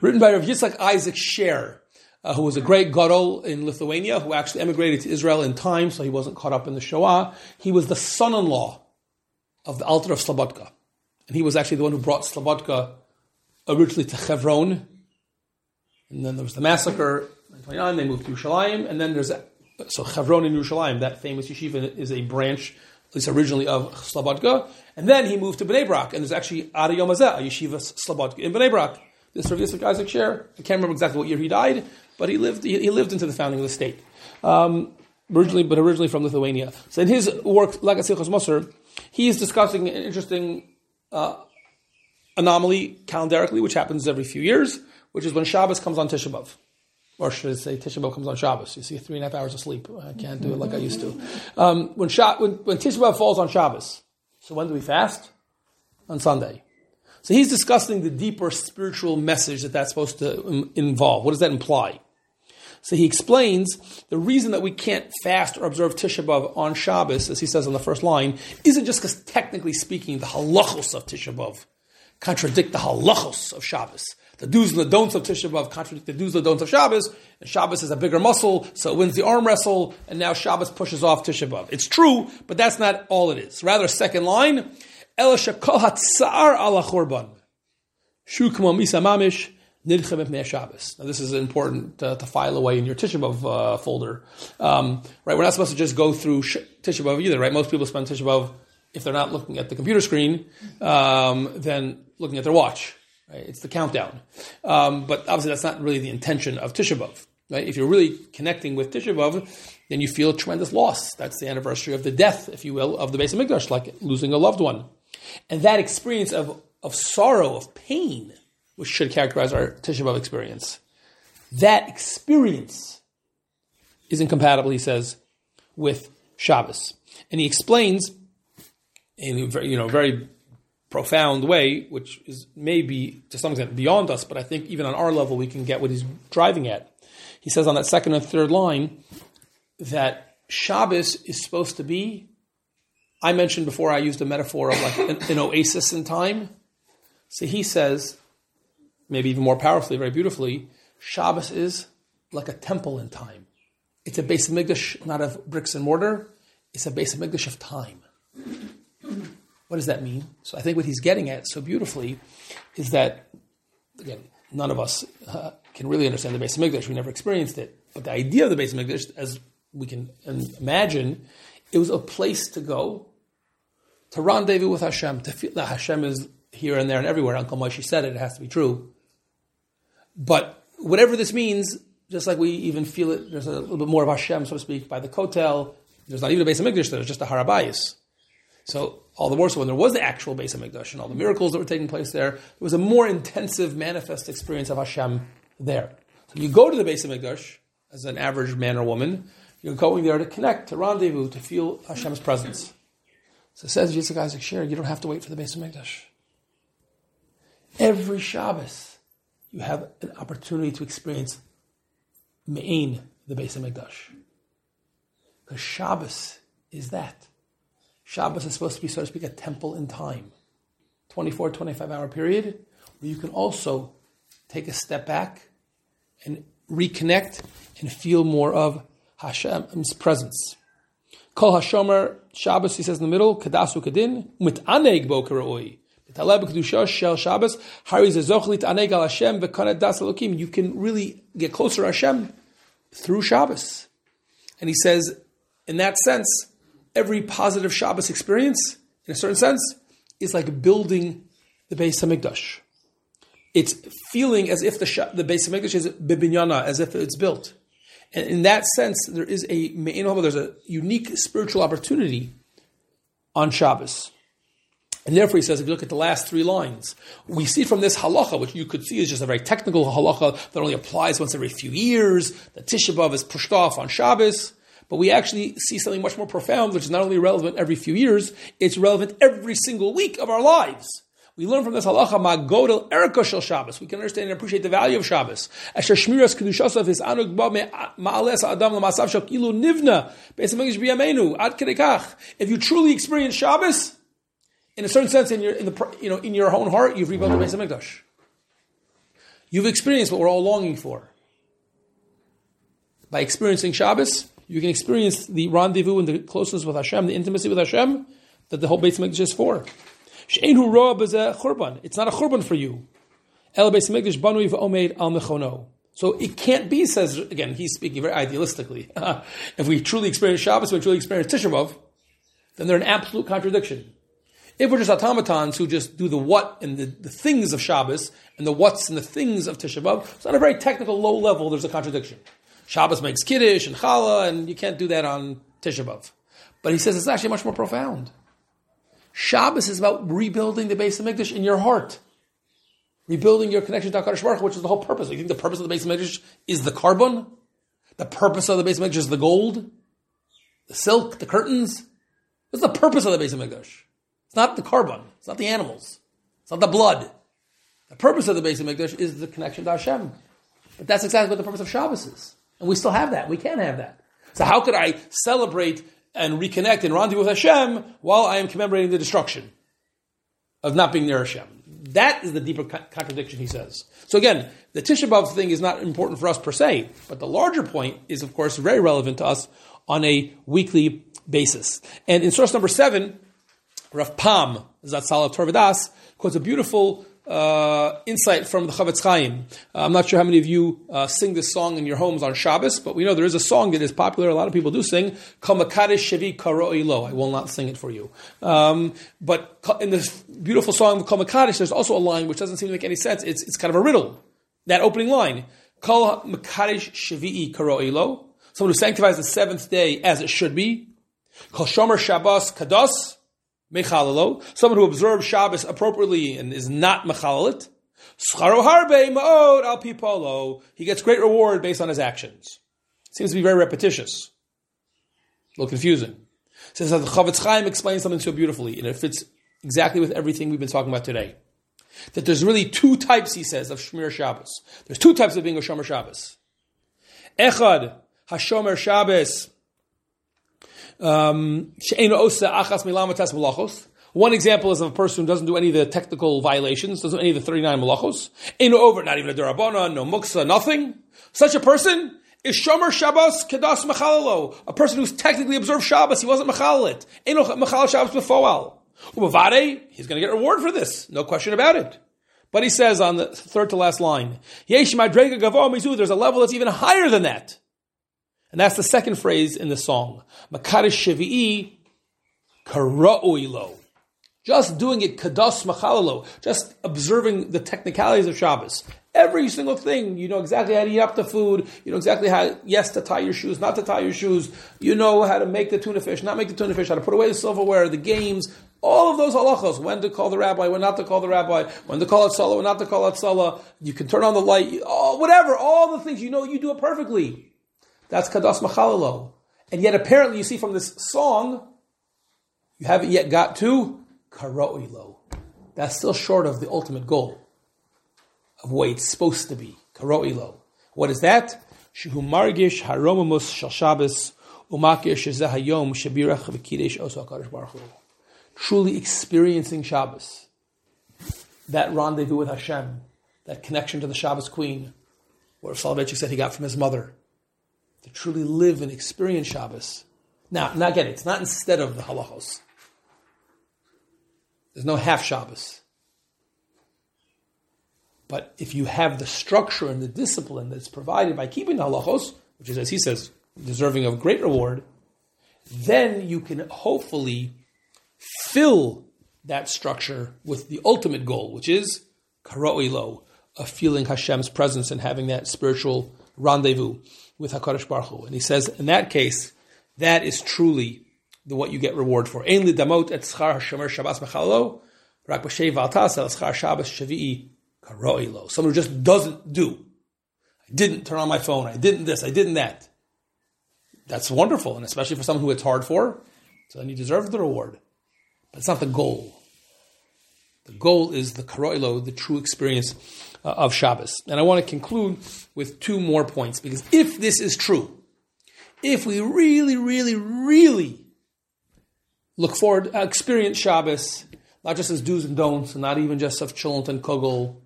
written by Rav Yitzhak Isaac Sher, uh, who was a great gadol in Lithuania, who actually emigrated to Israel in time, so he wasn't caught up in the Shoah. He was the son in law of the altar of Slobodka. And he was actually the one who brought Slobodka originally to Hebron. And then there was the massacre, in 1929, they moved to Yerushalayim, and then there's so Chavron in Yerushalayim, that famous yeshiva, is a branch, at least originally of Slobodka. And then he moved to Bnei Brak, and there's actually Adi Yomazeh, a yeshiva Slobodka in Bnei Brak. This Rav Yitzchak Isaac Sher, I can't remember exactly what year he died, but he lived, he, he lived into the founding of the state. Um, originally, but originally from Lithuania. So in his work, Leket Sichos Musar, he is discussing an interesting uh, anomaly calendarically, which happens every few years, which is when Shabbos comes on Tisha B'Av or should I say Tisha B'av comes on Shabbos. You see three and a half hours of sleep. I can't do it like I used to. Um, when, Sha- when, when Tisha B'av falls on Shabbos, so when do we fast? On Sunday. So he's discussing the deeper spiritual message that that's supposed to um, involve. What does that imply? So he explains the reason that we can't fast or observe Tisha B'Av on Shabbos, as he says on the first line, isn't just because technically speaking, the halachos of Tisha B'Av contradict the halachos of Shabbos. The do's and the don'ts of Tisha B'Av contradict the do's and the don'ts of Shabbos, and Shabbos is a bigger muscle, so it wins the arm wrestle, and now Shabbos pushes off Tisha B'Av. It's true, but that's not all it is. Rather, second line, El shakol hatzar ala churban. Shu misa mamish. Now this is important uh, to file away in your Tisha B'Av uh, folder, um, right? We're not supposed to just go through sh- Tisha B'Av either, right? Most people spend Tisha B'Av if they're not looking at the computer screen, um, then looking at their watch. Right? It's the countdown, um, but obviously that's not really the intention of Tisha B'Av. Right? If you're really connecting with Tisha B'Av, then you feel a tremendous loss. That's the anniversary of the death, if you will, of the Beis Hamikdash, like losing a loved one, and that experience of of sorrow, of pain which should characterize our Tisha B'Av experience. That experience is incompatible, he says, with Shabbos. And he explains in a very, you know, very profound way, which is maybe to some extent beyond us, but I think even on our level we can get what he's driving at. He says on that second and third line that Shabbos is supposed to be. I mentioned before I used a metaphor of like an, an oasis in time. So he says maybe even more powerfully, very beautifully, Shabbos is like a temple in time. It's a base of Hamikdash, not of bricks and mortar. It's a base of Hamikdash of time. What does that mean? So I think what he's getting at so beautifully is that, again, none of us uh, can really understand the base of Hamikdash. We never experienced it. But the idea of the base of Hamikdash, as we can imagine, it was a place to go to rendezvous with Hashem. To feel that Hashem is here and there and everywhere. Uncle Moshe said it; it has to be true. But whatever this means, just like we even feel it, there's a little bit more of Hashem, so to speak, by the Kotel. There's not even a base of Hamikdash, there's just a Har HaBayis. So all the more so when there was the actual base of Hamikdash and all the miracles that were taking place there, there was a more intensive, manifest experience of Hashem there. So you go to the base of Hamikdash as an average man or woman, you're going there to connect, to rendezvous, to feel Hashem's presence. So it says Yitzchak Isaac Sher, you don't have to wait for the base of Hamikdash. Every Shabbos, you have an opportunity to experience Me'ain, the base of Hamikdash. Because Shabbos is that. Shabbos is supposed to be, so to speak, a temple in time. 24, 25 hour period where you can also take a step back and reconnect and feel more of Hashem's presence. Kol Hashomer Shabbos, he says in the middle, Kadasu Kadin, Mit'aneg Boker you can really get closer to Hashem through Shabbos. And he says, in that sense, every positive Shabbos experience, in a certain sense, is like building the Beis Hamikdash. It's feeling as if the the Beis Hamikdash is bibinyana, as if it's built. And in that sense, there is a there's a unique spiritual opportunity on Shabbos. And therefore, he says, if you look at the last three lines, we see from this halacha, which you could see is just a very technical halacha that only applies once every few years, that Tisha B'Av is pushed off on Shabbos, but we actually see something much more profound, which is not only relevant every few years, it's relevant every single week of our lives. We learn from this halacha magodel erika shel Shabbos. We can understand and appreciate the value of Shabbos. Asher shmiras kedushasav is anug ma'ales adam shakilu nivna beis b'yameinu ad kedekach. If you truly experience Shabbos, in a certain sense, in your in the you know in your own heart, you've rebuilt the Beis Hamikdash. You've experienced what we're all longing for. By experiencing Shabbos, you can experience the rendezvous and the closeness with Hashem, the intimacy with Hashem that the whole Beis Hamikdash is for. She'enu ro'ab is a churban. It's not a churban for you. El Beis Hamikdash banui v'omeid al mechono. So it can't be, says again, he's speaking very idealistically. if we truly experience Shabbos, we truly experience Tisha then they're an absolute contradiction. If we're just automatons who just do the what and the, the things of Shabbos and the what's and the things of Tisha B'Av, so on a very technical, low level, there's a contradiction. Shabbos makes Kiddush and Challah, and you can't do that on Tisha B'Av. But he says it's actually much more profound. Shabbos is about rebuilding the base of Mikdash in your heart. Rebuilding your connection to HaKadosh Baruch which is the whole purpose. You think the purpose of the base of Mikdash is the korban? The purpose of the Beis Hamikdash is the gold? The silk? The curtains? What's the purpose of the base of Hamikdash? It's not the korban. It's not the animals. It's not the blood. The purpose of the Beis Mikdash is the connection to Hashem. But that's exactly what the purpose of Shabbos is. And we still have that. We can have that. So how could I celebrate and reconnect and rendezvous with Hashem while I am commemorating the destruction of not being near Hashem? That is the deeper co- contradiction, he says. So again, the Tisha B'Av thing is not important for us per se, but the larger point is, of course, very relevant to us on a weekly basis. And in source number seven, Rav Pam, Zatzala Torvadas, quotes a beautiful uh, insight from the Chofetz Chaim. Uh, I'm not sure how many of you uh, sing this song in your homes on Shabbos, but we know there is a song that is popular. A lot of people do sing. Shevi Karoi Lo. I will not sing it for you. Um, but in this beautiful song, Kol Mekadesh, there's also a line which doesn't seem to make any sense. It's, it's kind of a riddle. That opening line. Shevi Karoi Lo. Someone who sanctifies the seventh day as it should be. Kal Shomer Shabbos Kados. Mechalalo, someone who observes Shabbos appropriately and is not mechalalit. Scharo harbe ma'od al pipolo. He gets great reward based on his actions. Seems to be very repetitious. A little confusing. Says that the Chofetz Chaim explains something so beautifully, and it fits exactly with everything we've been talking about today. That there's really two types, he says, of Shmir Shabbos. There's two types of being a Shomer Shabbos. Echad, Hashomer Shabbos, um, one example is of a person who doesn't do any of the technical violations, doesn't do any of the 39 malachos. Ain't over, not even a darabana, no muksa, nothing. Such a person is shomer Shabbos kedas mechalalo. A person who's technically observed Shabbos, he wasn't mechalit. Ain't mechal Shabbos befoal. Umavade, he's going to get reward for this, no question about it. But he says on the third to last line, Yesh there's a level that's even higher than that. And that's the second phrase in the song. Makarish Shevi'i Kara'oilo. Just doing it kadas machalalo, just observing the technicalities of Shabbos. Every single thing, you know exactly how to eat up the food. You know exactly how, yes, to tie your shoes, not to tie your shoes. You know how to make the tuna fish, not make the tuna fish, how to put away the silverware, the games, all of those halachos. When to call the rabbi, when not to call the rabbi, when to call it salah, when not to call it salah. You can turn on the light, oh, whatever, all the things, you know, you do it perfectly. That's kadas machalalo. And yet apparently you see from this song, you haven't yet got to karoilo. That's still short of the ultimate goal of what it's supposed to be. Karoilo. What is that? Shehu margish haromamus shal Shabbos umakir shezeh hayom shabirach HaKadosh Baruch Truly experiencing Shabbos. That rendezvous with Hashem. That connection to the Shabbos queen. Where Soloveitchik said he got from his mother to truly live and experience Shabbos. Now, now again, it's not instead of the halachos. There's no half Shabbos. But if you have the structure and the discipline that's provided by keeping the halachos, which is, as he says, deserving of great reward, then you can hopefully fill that structure with the ultimate goal, which is karo'ilo, of feeling Hashem's presence and having that spiritual rendezvous with Hakadosh Baruch Hu. And he says, in that case, that is truly the what you get reward for. Ein li damot et schar hashomer Shabbos mechalalo, rak valtas el schar Shabbos shavi'i karoilo. Someone who just doesn't do. I didn't turn on my phone. I didn't this. I didn't that. That's wonderful, and especially for someone who it's hard for. So then you deserve the reward. But it's not the goal. The goal is the karoilo, the true experience uh, of Shabbos. And I want to conclude with two more points because if this is true, if we really, really, really look forward, uh, experience Shabbos, not just as do's and don'ts, and not even just of cholent and kugel,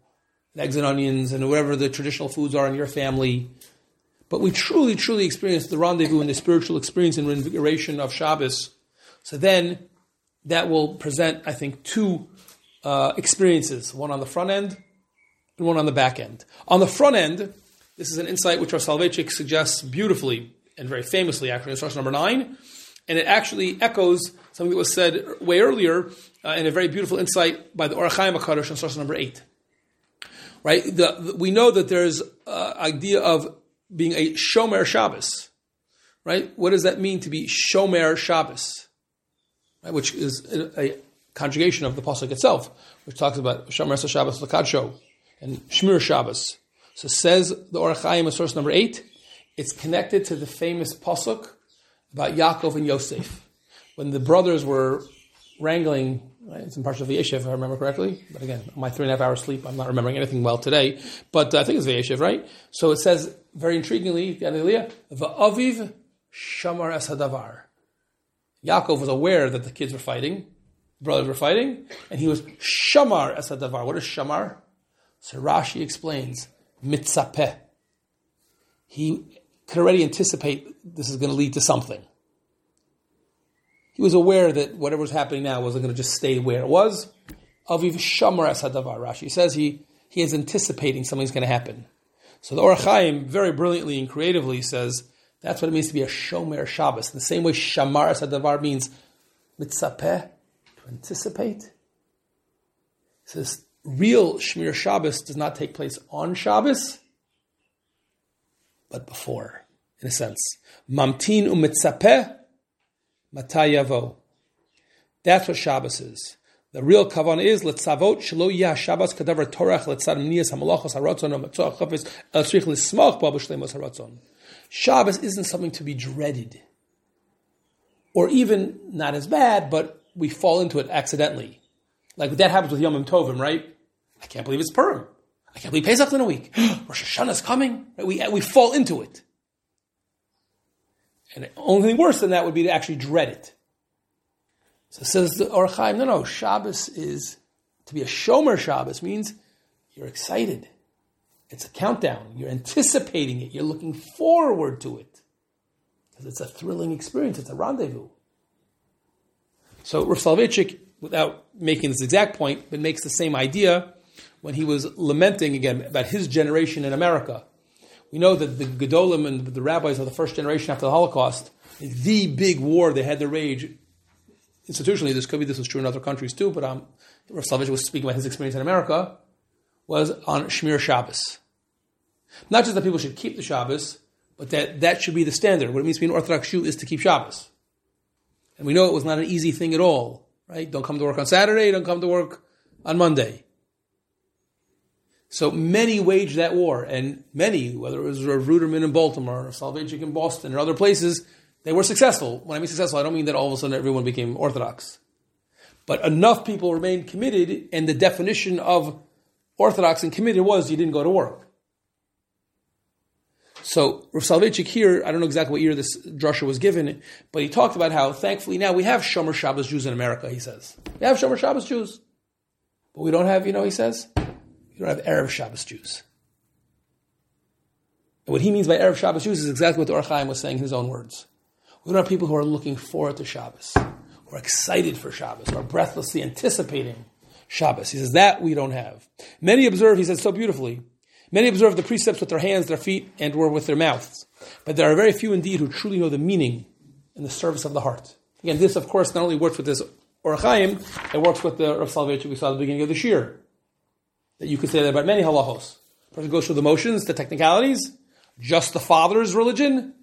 and eggs and onions, and whatever the traditional foods are in your family, but we truly, truly experience the rendezvous and the spiritual experience and reinvigoration of Shabbos, so then that will present, I think, two uh, experiences, one on the front end and one on the back end. On the front end, this is an insight which our Soloveitchik suggests beautifully and very famously, actually, in source number nine, and it actually echoes something that was said way earlier uh, in a very beautiful insight by the Ohr HaChaim HaKadosh in source number eight. Right, the, the, we know that there's uh, idea of being a Shomer Shabbos. Right, what does that mean to be Shomer Shabbos? Right? Which is a, a, conjugation of the pasuk itself, which talks about Shomer Shabbos Lakadsho and Shmir Shabbos. So says the Ohr HaChaim in source number eight, it's connected to the famous pasuk about Yaakov and Yosef. When the brothers were wrangling. Right? It's in Parshat Vayeshev, if I remember correctly. But again, my three and a half hours sleep, I'm not remembering anything well today. But I think it's Vayeshev, right? So it says very intriguingly, the Va'aviv shamar es hadavar. Yaakov was aware that the kids were fighting, brothers were fighting, and he was shamar es hadavar. What is shamar? So Rashi explains, mitzapeh. He could already anticipate this is going to lead to something. He was aware that whatever was happening now wasn't going to just stay where it was. Aviv Shamar Asadavar, Rashi says he, he is anticipating something's going to happen. So the Ohr HaChaim very brilliantly and creatively says that's what it means to be a Shomer Shabbos. The same way Shamar Asadavar means mitzapeh, anticipate. He says real Shmir Shabbos does not take place on Shabbos, but before, in a sense. Mamtin umitzapeh matayavo. That's what Shabbos is. The real kavan is letzavot shelo yah Shabbos kadavar torach letzad mniyas hamalachos haratzon or matzah chafis el tzrich lismach ba b'shleimos haratzon. Shabbos isn't something to be dreaded, or even not as bad, but we fall into it accidentally. Like that happens with Yom Tovim, right? I can't believe it's Purim. I can't believe Pesach in a week. Rosh is coming. We, we fall into it. And the only thing worse than that would be to actually dread it. So says the Or HaChaim, no, no, Shabbos is, to be a Shomer Shabbos means you're excited. It's a countdown. You're anticipating it. You're looking forward to it. Because it's a thrilling experience. It's a rendezvous. So Rav without making this exact point, but makes the same idea when he was lamenting again about his generation in America. We know that the Gedolim and the rabbis of the first generation after the Holocaust, the big war they had to rage institutionally, this could be this was true in other countries too, but um, was speaking about his experience in America, was on Shmir Shabbos. Not just that people should keep the Shabbos, but that that should be the standard. What it means to be an Orthodox Jew is to keep Shabbos. And we know it was not an easy thing at all, right? Don't come to work on Saturday, don't come to work on Monday. So many waged that war, and many, whether it was Ruderman in Baltimore or Soloveitchik in Boston or other places, they were successful. When I mean successful, I don't mean that all of a sudden everyone became Orthodox. But enough people remained committed, and the definition of Orthodox and committed was you didn't go to work. So Rav Soloveitchik here, I don't know exactly what year this drasha was given, but he talked about how thankfully now we have Shomer Shabbos Jews in America, he says. We have Shomer Shabbos Jews. But we don't have, you know, he says, we don't have Erev Shabbos Jews. And what he means by Erev Shabbos Jews is exactly what the Or HaChaim was saying in his own words. We don't have people who are looking forward to Shabbos, who are excited for Shabbos, who are breathlessly anticipating Shabbos. He says that we don't have. Many observe, he says so beautifully, many observe the precepts with their hands, their feet, and or with their mouths. But there are very few indeed who truly know the meaning and the service of the heart. Again, this of course not only works with this Or HaChaim, it works with the Rav Soloveitchik we saw at the beginning of the shiur. That you could say that about many halachos. person goes through the motions, the technicalities, just the father's religion,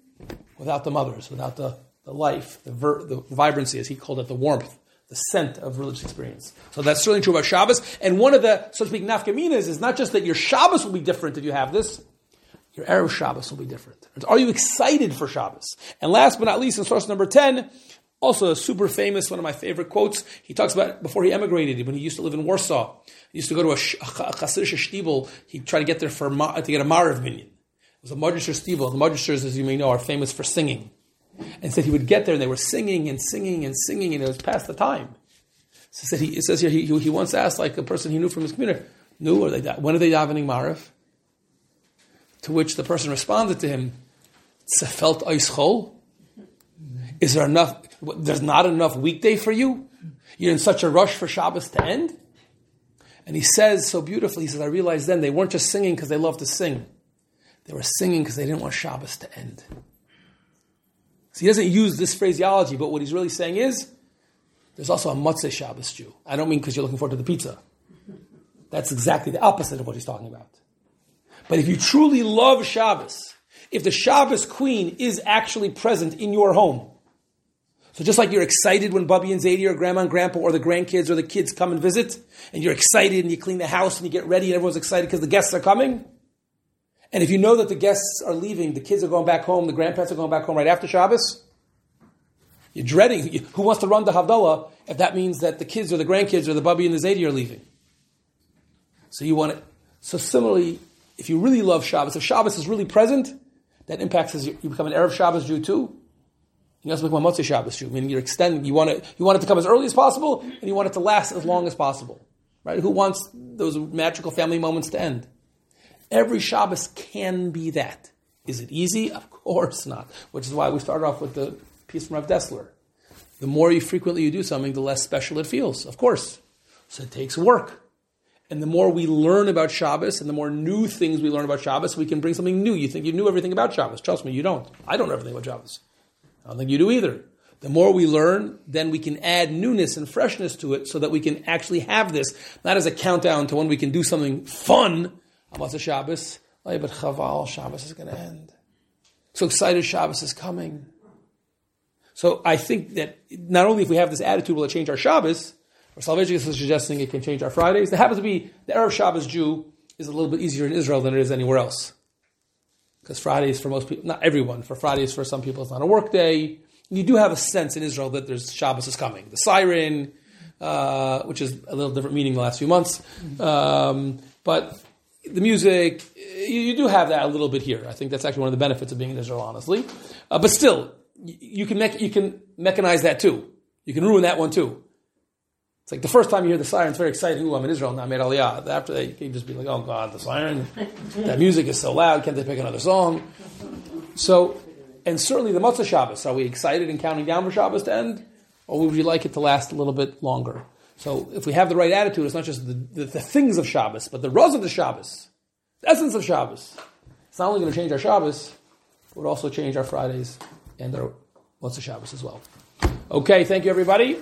without the mothers, without the, the life, the, ver, the vibrancy, as he called it, the warmth, the scent of religious experience. So that's certainly true about Shabbos. And one of the, so to speak, nafkaminas is not just that your Shabbos will be different if you have this, your Erev Shabbos will be different. Are you excited for Shabbos? And last but not least, in source number 10, also a super famous, one of my favorite quotes, he talks about before he emigrated, when he used to live in Warsaw. He used to go to a, a, a shtibel, he'd try to get there for, to get a Maariv minyan It was a Madrasher shtibel. The Madrashers, as you may know, are famous for singing. And said he would get there and they were singing and singing and singing and it was past the time. So said he, it says here, he, he once asked like a person he knew from his community, knew, or they, when are they davening Maariv? To which the person responded to him, Sefelt Eischol? Is there enough, there's not enough weekday for you? You're in such a rush for Shabbos to end? And he says so beautifully, he says, I realized then they weren't just singing because they love to sing. They were singing because they didn't want Shabbos to end. So he doesn't use this phraseology, but what he's really saying is there's also a Motzei Shabbos Jew. I don't mean because you're looking forward to the pizza. That's exactly the opposite of what he's talking about. But if you truly love Shabbos, if the Shabbos queen is actually present in your home, so just like you're excited when Bubby and Zadie or Grandma and Grandpa or the grandkids or the kids come and visit, and you're excited and you clean the house and you get ready and everyone's excited because the guests are coming, and if you know that the guests are leaving, the kids are going back home, the grandparents are going back home right after Shabbos, You're dreading. Who wants to run the Havdalah if that means that the kids or the grandkids or the Bubby and the Zaidi are leaving? So you want it. So similarly, if you really love Shabbos, if Shabbos is really present, that impacts as you, become an Erev Shabbos Jew too. You also become a Motzei Shabbos Jew, meaning you're extending. You want it. You want it to come as early as possible, and you want it to last as long as possible. Right? Who wants those magical family moments to end? Every Shabbos can be that. Is it easy? Of course not. Which is why we started off with the piece from Rav Dessler. The more you frequently you do something, the less special it feels. Of course. So it takes work. And the more we learn about Shabbos and the more new things we learn about Shabbos, we can bring something new. You think you knew everything about Shabbos. Trust me, you don't. I don't know everything about Shabbos. I don't think you do either. The more we learn, then we can add newness and freshness to it so that we can actually have this, not as a countdown to when we can do something fun. The Shabbos? But Chaval, Shabbos is going to end. So excited Shabbos is coming. So I think that not only if we have this attitude will it change our Shabbos, or Soloveitchik is suggesting it can change our Fridays. There happens to be the Erev Shabbos Jew is a little bit easier in Israel than it is anywhere else. Because Fridays for most people, not everyone, for Fridays for some people it's not a work day. You do have a sense in Israel that there's Shabbos is coming. The siren, uh, which is a little different meaning the last few months. Um, but the music, you, you, do have that a little bit here. I think that's actually one of the benefits of being in Israel, honestly. Uh, but still, you can me- you can mechanize that too. You can ruin that one too. It's like the first time you hear the siren, it's very exciting. Ooh, I'm in Israel now, I made Aliyah. After that, you can just be like, oh God, the siren, that music is so loud, can't they pick another song? So, and certainly the Motzei Shabbos, are we excited and counting down for Shabbos to end? Or would you like it to last a little bit longer? So if we have the right attitude, it's not just the, the, the things of Shabbos, but the rose of the Shabbos, the essence of Shabbos. It's not only going to change our Shabbos, would also change our Fridays and our Motzei Shabbos as well. Okay, thank you everybody.